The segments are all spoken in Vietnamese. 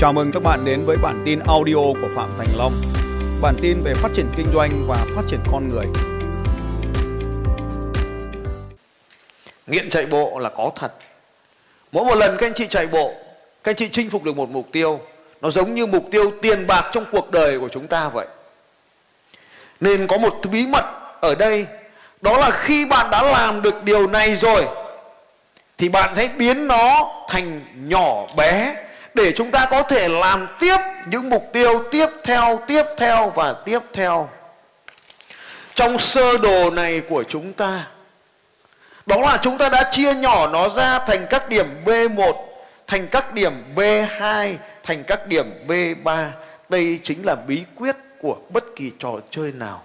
Chào mừng các bạn đến với bản tin audio của Phạm Thành Long. Bản tin về phát triển kinh doanh và phát triển con người. Nghiện chạy bộ là có thật. Mỗi một lần các anh chị chạy bộ, các anh chị chinh phục được một mục tiêu, nó giống như mục tiêu tiền bạc trong cuộc đời của chúng ta vậy. Nên có một bí mật ở đây, đó là khi bạn đã làm được điều này rồi thì bạn sẽ biến nó thành nhỏ bé để chúng ta có thể làm tiếp những mục tiêu tiếp theo tiếp theo và tiếp theo. Trong sơ đồ này của chúng ta, đó là chúng ta đã chia nhỏ nó ra thành các điểm B1 thành các điểm B2 thành các điểm B3 đây chính là bí quyết của bất kỳ trò chơi nào.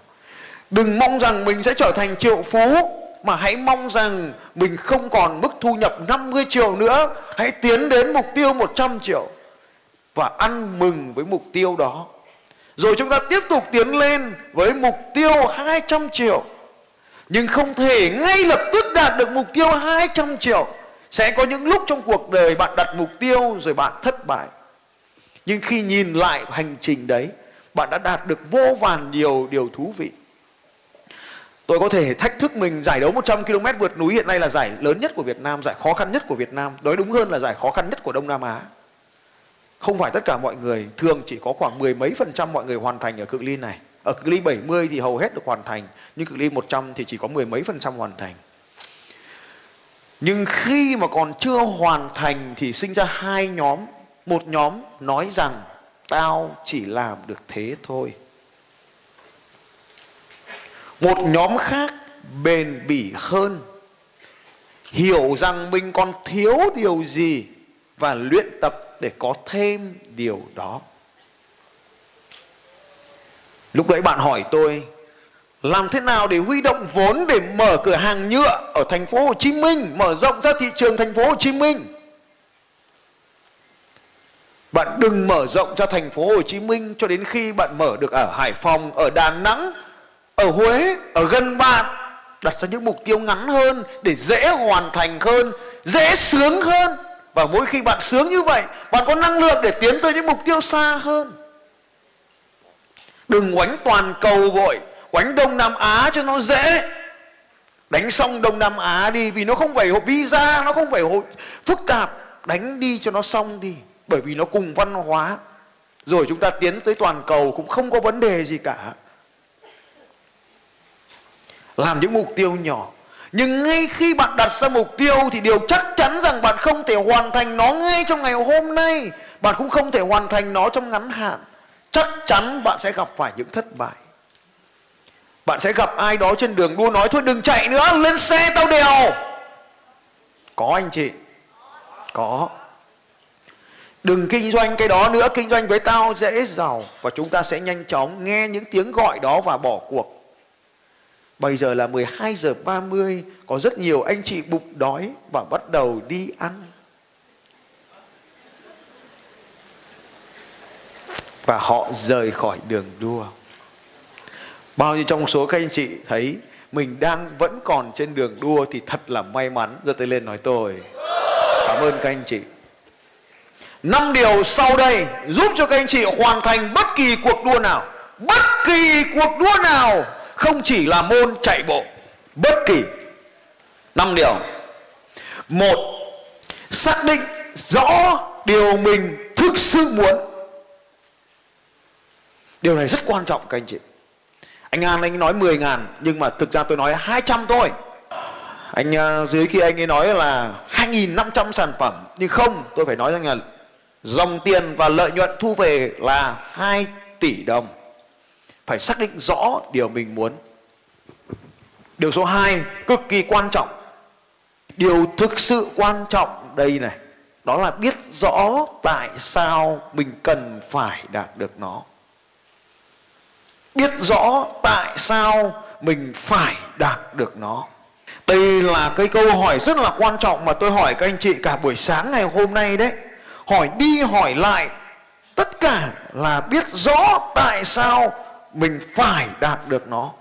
Đừng mong rằng mình sẽ trở thành triệu phú mà hãy mong rằng mình không còn mức thu nhập 50 triệu nữa. Hãy tiến đến mục tiêu 100 triệu và ăn mừng với mục tiêu đó. Rồi chúng ta tiếp tục tiến lên với mục tiêu 200 triệu. Nhưng không thể ngay lập tức đạt được mục tiêu 200 triệu. Sẽ có những lúc trong cuộc đời bạn đặt mục tiêu rồi bạn thất bại. Nhưng khi nhìn lại hành trình đấy, bạn đã đạt được vô vàn nhiều điều thú vị. Tôi có thể thách thức mình giải đấu 100 km vượt núi hiện nay là giải lớn nhất của Việt Nam, giải khó khăn nhất của Việt Nam. Nói đúng hơn là giải khó khăn nhất của Đông Nam Á. Không phải tất cả mọi người, thường chỉ có khoảng mười mấy phần trăm mọi người hoàn thành ở cự ly này. Ở cự ly 70 thì hầu hết được hoàn thành, nhưng cự ly 100 thì chỉ có mười mấy phần trăm hoàn thành. Nhưng khi mà còn chưa hoàn thành thì sinh ra hai nhóm. Một nhóm nói rằng tao chỉ làm được thế thôi một nhóm khác bền bỉ hơn hiểu rằng mình còn thiếu điều gì và luyện tập để có thêm điều đó lúc đấy bạn hỏi tôi làm thế nào để huy động vốn để mở cửa hàng nhựa ở thành phố Hồ Chí Minh, mở rộng ra thị trường thành phố Hồ Chí Minh? Bạn đừng mở rộng ra thành phố Hồ Chí Minh cho đến khi bạn mở được ở Hải Phòng, ở Đà Nẵng, ở Huế, ở gần bạn, đặt ra những mục tiêu ngắn hơn để dễ hoàn thành hơn, dễ sướng hơn. Và mỗi khi bạn sướng như vậy, bạn có năng lượng để tiến tới những mục tiêu xa hơn. Đừng quánh toàn cầu vội quánh đông nam á cho nó dễ. Đánh xong đông nam á đi vì nó không phải visa, nó không phải hộ phức tạp. Đánh đi cho nó xong đi, bởi vì nó cùng văn hóa. Rồi chúng ta tiến tới toàn cầu cũng không có vấn đề gì cả làm những mục tiêu nhỏ. Nhưng ngay khi bạn đặt ra mục tiêu thì điều chắc chắn rằng bạn không thể hoàn thành nó ngay trong ngày hôm nay. Bạn cũng không thể hoàn thành nó trong ngắn hạn. Chắc chắn bạn sẽ gặp phải những thất bại. Bạn sẽ gặp ai đó trên đường đua nói, thôi đừng chạy nữa, lên xe tao đèo. Có anh chị. Có. Đừng kinh doanh cái đó nữa, kinh doanh với tao dễ giàu và chúng ta sẽ nhanh chóng nghe những tiếng gọi đó và bỏ cuộc. Bây giờ là 12 giờ 30 Có rất nhiều anh chị bụng đói Và bắt đầu đi ăn. Và họ rời khỏi đường đua. Bao nhiêu trong số các anh chị thấy Mình đang vẫn còn trên đường đua Thì thật là may mắn. Giơ tay lên nói tôi. Cảm ơn các anh chị. Năm điều sau đây giúp cho các anh chị hoàn thành bất kỳ cuộc đua nào. Bất kỳ cuộc đua nào không chỉ là môn chạy bộ, bất kỳ. Năm điều. Một, xác định rõ điều mình thực sự muốn. Điều này rất quan trọng, các anh chị. Anh An, anh nói 10 ngàn, nhưng mà thực ra tôi nói 200 thôi. Anh à, dưới khi anh ấy nói là 2.500 sản phẩm, nhưng không, tôi phải nói rằng là dòng tiền và lợi nhuận thu về là 2 tỷ đồng phải xác định rõ điều mình muốn. Điều số 2 cực kỳ quan trọng. Điều thực sự quan trọng đây này, đó là biết rõ tại sao mình cần phải đạt được nó. Biết rõ tại sao mình phải đạt được nó. Đây là cái câu hỏi rất là quan trọng mà tôi hỏi các anh chị cả buổi sáng ngày hôm nay đấy. Hỏi đi hỏi lại, tất cả là biết rõ tại sao mình phải đạt được nó.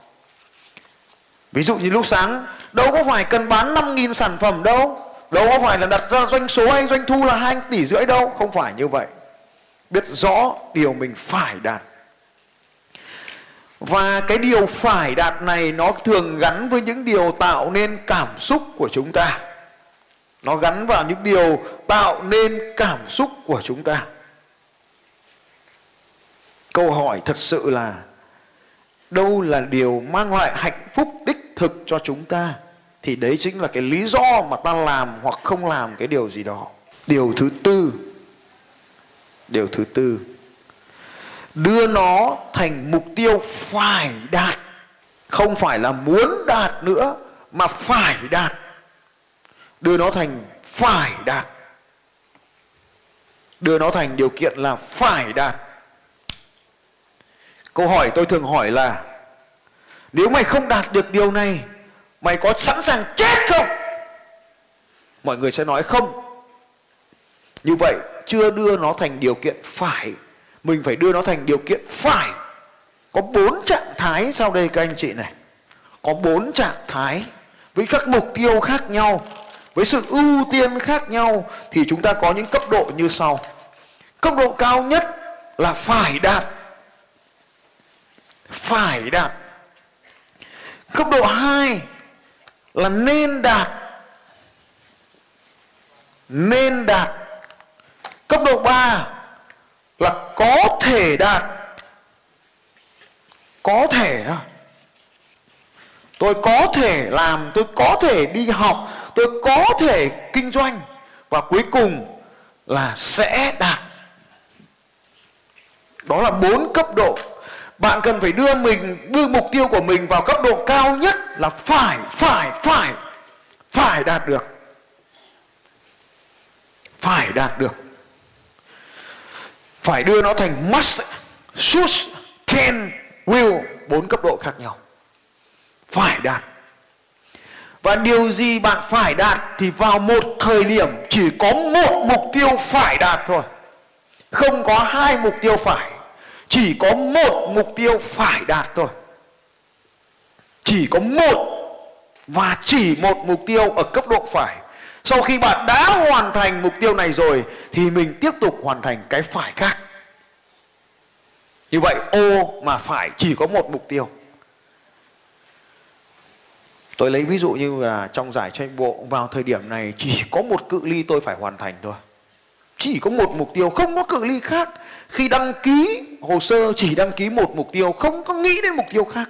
Ví dụ như lúc sáng, đâu có phải cần bán 5.000 sản phẩm đâu. Đâu có phải là đặt ra doanh số hay doanh thu là hai tỷ rưỡi đâu. Không phải như vậy. Biết rõ điều mình phải đạt. Và cái điều phải đạt này nó thường gắn với những điều tạo nên cảm xúc của chúng ta. Nó gắn vào những điều tạo nên cảm xúc của chúng ta. Câu hỏi thật sự là đâu là điều mang lại hạnh phúc đích thực cho chúng ta, thì đấy chính là cái lý do mà ta làm hoặc không làm cái điều gì đó. Điều thứ tư, điều thứ tư, đưa nó thành mục tiêu phải đạt. Không phải là muốn đạt nữa, mà phải đạt. Đưa nó thành phải đạt. Đưa nó thành điều kiện là phải đạt câu hỏi tôi thường hỏi là, nếu mày không đạt được điều này, mày có sẵn sàng chết không? Mọi người sẽ nói không. Như vậy, chưa đưa nó thành điều kiện phải. Mình phải đưa nó thành điều kiện phải. Có bốn trạng thái sau đây các anh chị này. Có bốn trạng thái với các mục tiêu khác nhau, với sự ưu tiên khác nhau, thì chúng ta có những cấp độ như sau. Cấp độ cao nhất là phải đạt phải đạt cấp độ 2 là nên đạt. Nên đạt. Cấp độ 3 là có thể đạt. Có thể tôi có thể làm, tôi có thể đi học, tôi có thể kinh doanh và cuối cùng là sẽ đạt. Đó là bốn cấp độ bạn cần phải đưa mình, đưa mục tiêu của mình vào cấp độ cao nhất là phải phải phải phải đạt được. Phải đạt được. Phải đưa nó thành must should can will bốn cấp độ khác nhau. Phải đạt. Và điều gì bạn phải đạt thì vào một thời điểm chỉ có một mục tiêu phải đạt thôi. Không có hai mục tiêu phải chỉ có một mục tiêu phải đạt thôi. Chỉ có một và chỉ một mục tiêu ở cấp độ phải. Sau khi bạn đã hoàn thành mục tiêu này rồi, thì mình tiếp tục hoàn thành cái phải khác. Như vậy, ô mà phải chỉ có một mục tiêu. Tôi lấy ví dụ như là trong giải tranh bộ vào thời điểm này, chỉ có một cự ly tôi phải hoàn thành thôi chỉ có một mục tiêu, không có cự ly khác. Khi đăng ký hồ sơ, chỉ đăng ký một mục tiêu, không có nghĩ đến mục tiêu khác.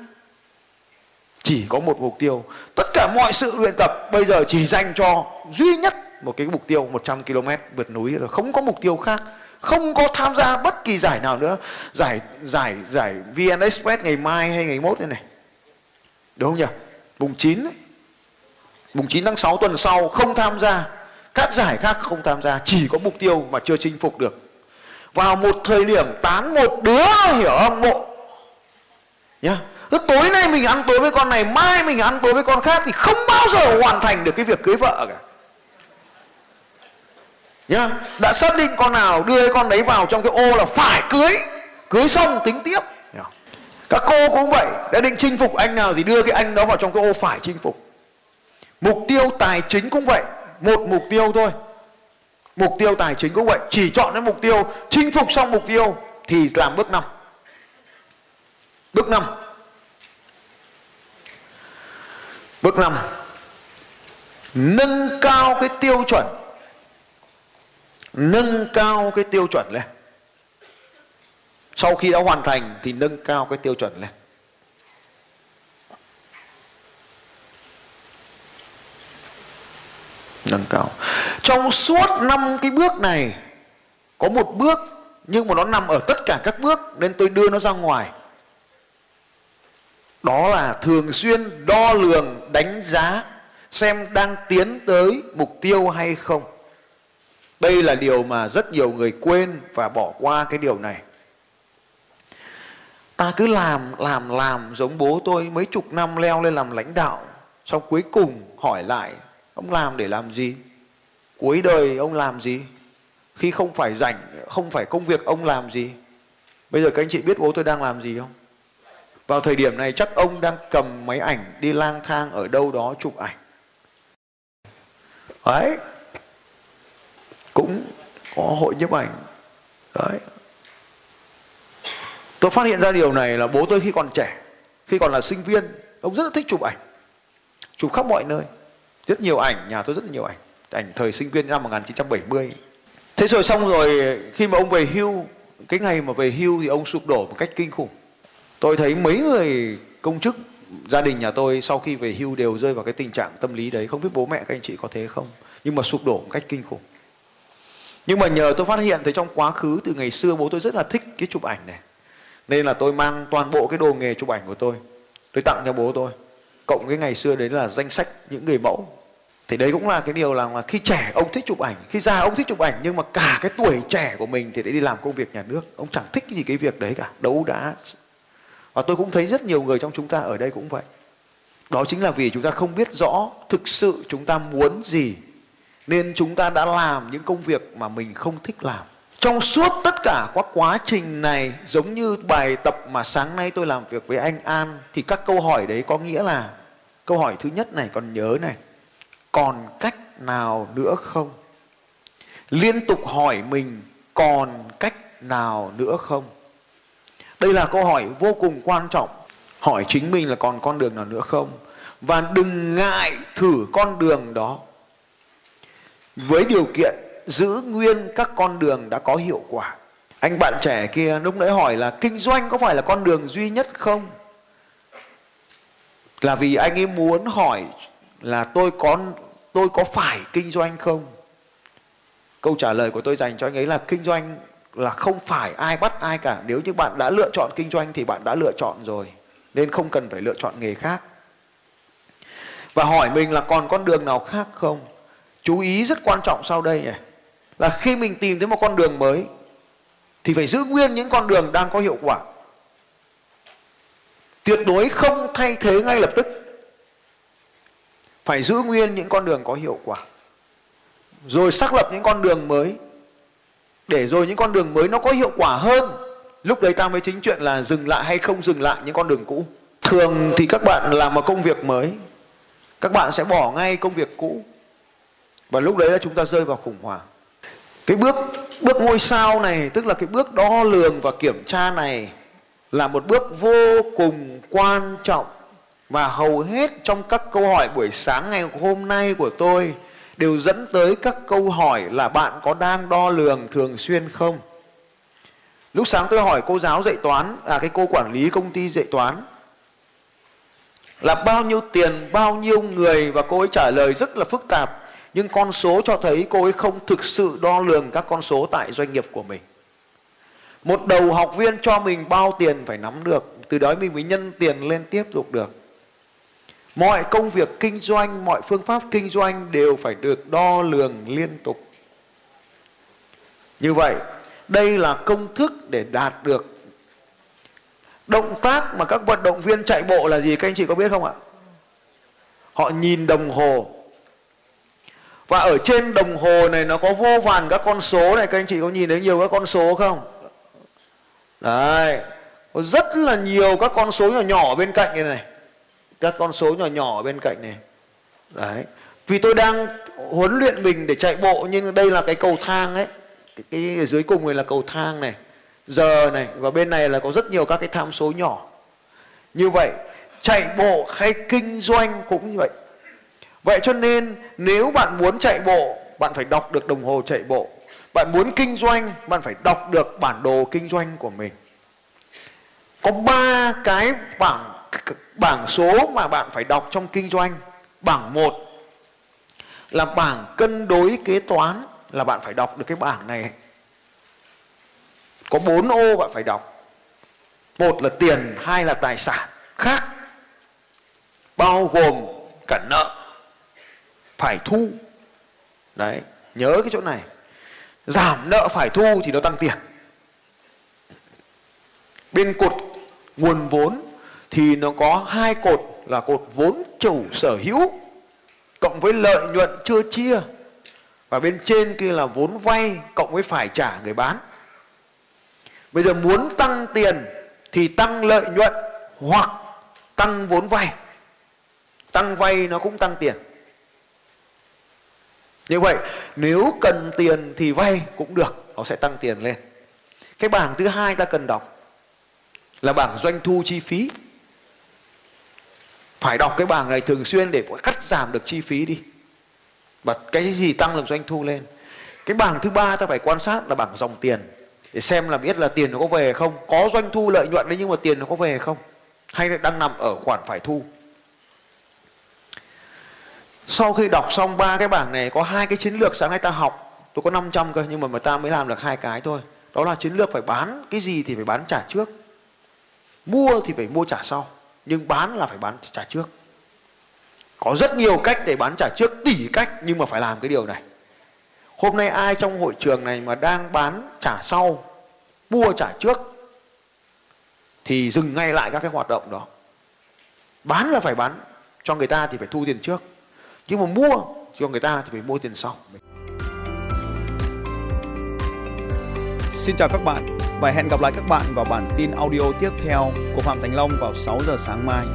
Chỉ có một mục tiêu. Tất cả mọi sự luyện tập bây giờ chỉ dành cho duy nhất một cái mục tiêu 100 km vượt núi là không có mục tiêu khác. Không có tham gia bất kỳ giải nào nữa. Giải giải giải VN Express ngày mai hay ngày mốt thế này. Đúng không nhỉ? Mùng 9 ấy. mùng 9 tháng 6 tuần sau, không tham gia các giải khác không tham gia, chỉ có mục tiêu mà chưa chinh phục được. Vào một thời điểm tán một đứa hiểu không mộ. Nhá. Tối nay mình ăn tối với con này, mai mình ăn tối với con khác thì không bao giờ hoàn thành được cái việc cưới vợ cả. Nhá. Đã xác định con nào đưa con đấy vào trong cái ô là phải cưới. Cưới xong tính tiếp. Các cô cũng vậy, đã định chinh phục anh nào thì đưa cái anh đó vào trong cái ô phải chinh phục. Mục tiêu tài chính cũng vậy một mục tiêu thôi. Mục tiêu tài chính cũng vậy. Chỉ chọn cái mục tiêu, chinh phục xong mục tiêu thì làm bước năm. Bước năm. Bước năm. Nâng cao cái tiêu chuẩn. Nâng cao cái tiêu chuẩn lên. Sau khi đã hoàn thành thì nâng cao cái tiêu chuẩn lên. Nâng cao. Trong suốt năm cái bước này, có một bước, nhưng mà nó nằm ở tất cả các bước, nên tôi đưa nó ra ngoài. Đó là thường xuyên đo lường, đánh giá, xem đang tiến tới mục tiêu hay không. Đây là điều mà rất nhiều người quên và bỏ qua cái điều này. Ta cứ làm làm làm giống bố tôi mấy chục năm leo lên làm lãnh đạo xong cuối cùng hỏi lại ông làm để làm gì? Cuối đời ông làm gì? Khi không phải rảnh, không phải công việc, ông làm gì? Bây giờ các anh chị biết bố tôi đang làm gì không? Vào thời điểm này chắc ông đang cầm máy ảnh đi lang thang ở đâu đó chụp ảnh. Đấy. Cũng có hội nhiếp ảnh. Đấy. Tôi phát hiện ra điều này là bố tôi khi còn trẻ, khi còn là sinh viên, ông rất là thích chụp ảnh, chụp khắp mọi nơi rất nhiều ảnh, nhà tôi rất nhiều ảnh. Ảnh thời sinh viên năm 1970 thế rồi xong rồi, khi mà ông về hưu, cái ngày mà về hưu thì ông sụp đổ một cách kinh khủng. Tôi thấy mấy người công chức gia đình nhà tôi sau khi về hưu đều rơi vào cái tình trạng tâm lý đấy. Không biết bố mẹ các anh chị có thế không? Nhưng mà sụp đổ một cách kinh khủng. Nhưng mà nhờ tôi phát hiện thấy trong quá khứ, từ ngày xưa bố tôi rất là thích cái chụp ảnh này. Nên là tôi mang toàn bộ cái đồ nghề chụp ảnh của tôi. Tôi tặng cho bố tôi cộng cái ngày xưa đấy là danh sách những người mẫu. Thì đấy cũng là cái điều là, là khi trẻ ông thích chụp ảnh khi già ông thích chụp ảnh nhưng mà cả cái tuổi trẻ của mình thì để đi làm công việc nhà nước. Ông chẳng thích gì cái việc đấy cả đấu đá và tôi cũng thấy rất nhiều người trong chúng ta ở đây cũng vậy. Đó chính là vì chúng ta không biết rõ thực sự chúng ta muốn gì nên chúng ta đã làm những công việc mà mình không thích làm trong suốt tất cả các quá trình này, giống như bài tập mà sáng nay tôi làm việc với anh An, thì các câu hỏi đấy có nghĩa là, câu hỏi thứ nhất này, còn nhớ này, còn cách nào nữa không? Liên tục hỏi mình, còn cách nào nữa không? Đây là câu hỏi vô cùng quan trọng. Hỏi chính mình là còn con đường nào nữa không? Và đừng ngại thử con đường đó. Với điều kiện giữ nguyên các con đường đã có hiệu quả. Anh bạn trẻ kia lúc nãy hỏi là kinh doanh có phải là con đường duy nhất không? Là vì anh ấy muốn hỏi là tôi có tôi có phải kinh doanh không? Câu trả lời của tôi dành cho anh ấy là kinh doanh là không phải ai bắt ai cả. Nếu như bạn đã lựa chọn kinh doanh thì bạn đã lựa chọn rồi, nên không cần phải lựa chọn nghề khác. Và hỏi mình là còn con đường nào khác không? Chú ý rất quan trọng sau đây này là khi mình tìm thấy một con đường mới, thì phải giữ nguyên những con đường đang có hiệu quả. Tuyệt đối không thay thế ngay lập tức. Phải giữ nguyên những con đường có hiệu quả. Rồi xác lập những con đường mới. Để rồi những con đường mới nó có hiệu quả hơn. Lúc đấy ta mới chính chuyện là dừng lại hay không dừng lại những con đường cũ. Thường thì các bạn làm một công việc mới, các bạn sẽ bỏ ngay công việc cũ. Và lúc đấy là chúng ta rơi vào khủng hoảng cái bước bước ngôi sao này, tức là cái bước đo lường và kiểm tra này, là một bước vô cùng quan trọng. Và hầu hết trong các câu hỏi buổi sáng ngày hôm nay của tôi đều dẫn tới các câu hỏi là bạn có đang đo lường thường xuyên không? Lúc sáng tôi hỏi cô giáo dạy toán à cái cô quản lý công ty dạy toán, là bao nhiêu tiền, bao nhiêu người? Và cô ấy trả lời rất là phức tạp nhưng con số cho thấy cô ấy không thực sự đo lường các con số tại doanh nghiệp của mình. Một đầu học viên cho mình bao tiền phải nắm được, từ đó mình mới nhân tiền lên tiếp tục được. Mọi công việc kinh doanh, mọi phương pháp kinh doanh đều phải được đo lường liên tục. Như vậy, đây là công thức để đạt được. Động tác mà các vận động viên chạy bộ là gì, các anh chị có biết không ạ? Họ nhìn đồng hồ và ở trên đồng hồ này nó có vô vàn các con số này các anh chị có nhìn thấy nhiều các con số không? Đấy. Có rất là nhiều các con số nhỏ nhỏ bên cạnh này này. Các con số nhỏ nhỏ bên cạnh này. Đấy. Vì tôi đang huấn luyện mình để chạy bộ nhưng đây là cái cầu thang ấy. Cái, cái ở dưới cùng này là cầu thang này giờ này và bên này là có rất nhiều các cái tham số nhỏ. Như vậy chạy bộ hay kinh doanh cũng như vậy vậy cho nên nếu bạn muốn chạy bộ, bạn phải đọc được đồng hồ chạy bộ. Bạn muốn kinh doanh, bạn phải đọc được bản đồ kinh doanh của mình. Có ba cái bảng bảng số mà bạn phải đọc trong kinh doanh. Bảng một là bảng cân đối kế toán, là bạn phải đọc được cái bảng này. Có bốn ô bạn phải đọc. Một là tiền, hai là tài sản. Khác bao gồm cả nợ phải thu. Đấy, nhớ cái chỗ này. Giảm nợ phải thu thì nó tăng tiền. Bên cột nguồn vốn thì nó có hai cột là cột vốn chủ sở hữu cộng với lợi nhuận chưa chia. Và bên trên kia là vốn vay cộng với phải trả người bán. Bây giờ muốn tăng tiền thì tăng lợi nhuận hoặc tăng vốn vay. Tăng vay nó cũng tăng tiền như vậy, nếu cần tiền thì vay cũng được, nó sẽ tăng tiền lên. Cái bảng thứ hai ta cần đọc là bảng doanh thu chi phí. Phải đọc cái bảng này thường xuyên để cắt giảm được chi phí đi. Và cái gì tăng được doanh thu lên? Cái bảng thứ ba ta phải quan sát là bảng dòng tiền, để xem là biết là tiền nó có về không. Có doanh thu lợi nhuận đấy nhưng mà tiền nó có về không? Hay là đang nằm ở khoản phải thu? Sau khi đọc xong ba cái bảng này, có hai cái chiến lược sáng nay ta học. Tôi có 500 cơ, nhưng mà mà ta mới làm được hai cái thôi. Đó là chiến lược phải bán cái gì thì phải bán trả trước. Mua thì phải mua trả sau, nhưng bán là phải bán trả trước. Có rất nhiều cách để bán trả trước tỷ cách, nhưng mà phải làm cái điều này. Hôm nay ai trong hội trường này mà đang bán trả sau, mua trả trước, thì dừng ngay lại các cái hoạt động đó. Bán là phải bán, cho người ta thì phải thu tiền trước nhưng mà mua cho người ta thì phải mua tiền sau Xin chào các bạn và hẹn gặp lại các bạn vào bản tin audio tiếp theo của Phạm Thành Long vào 6 giờ sáng mai.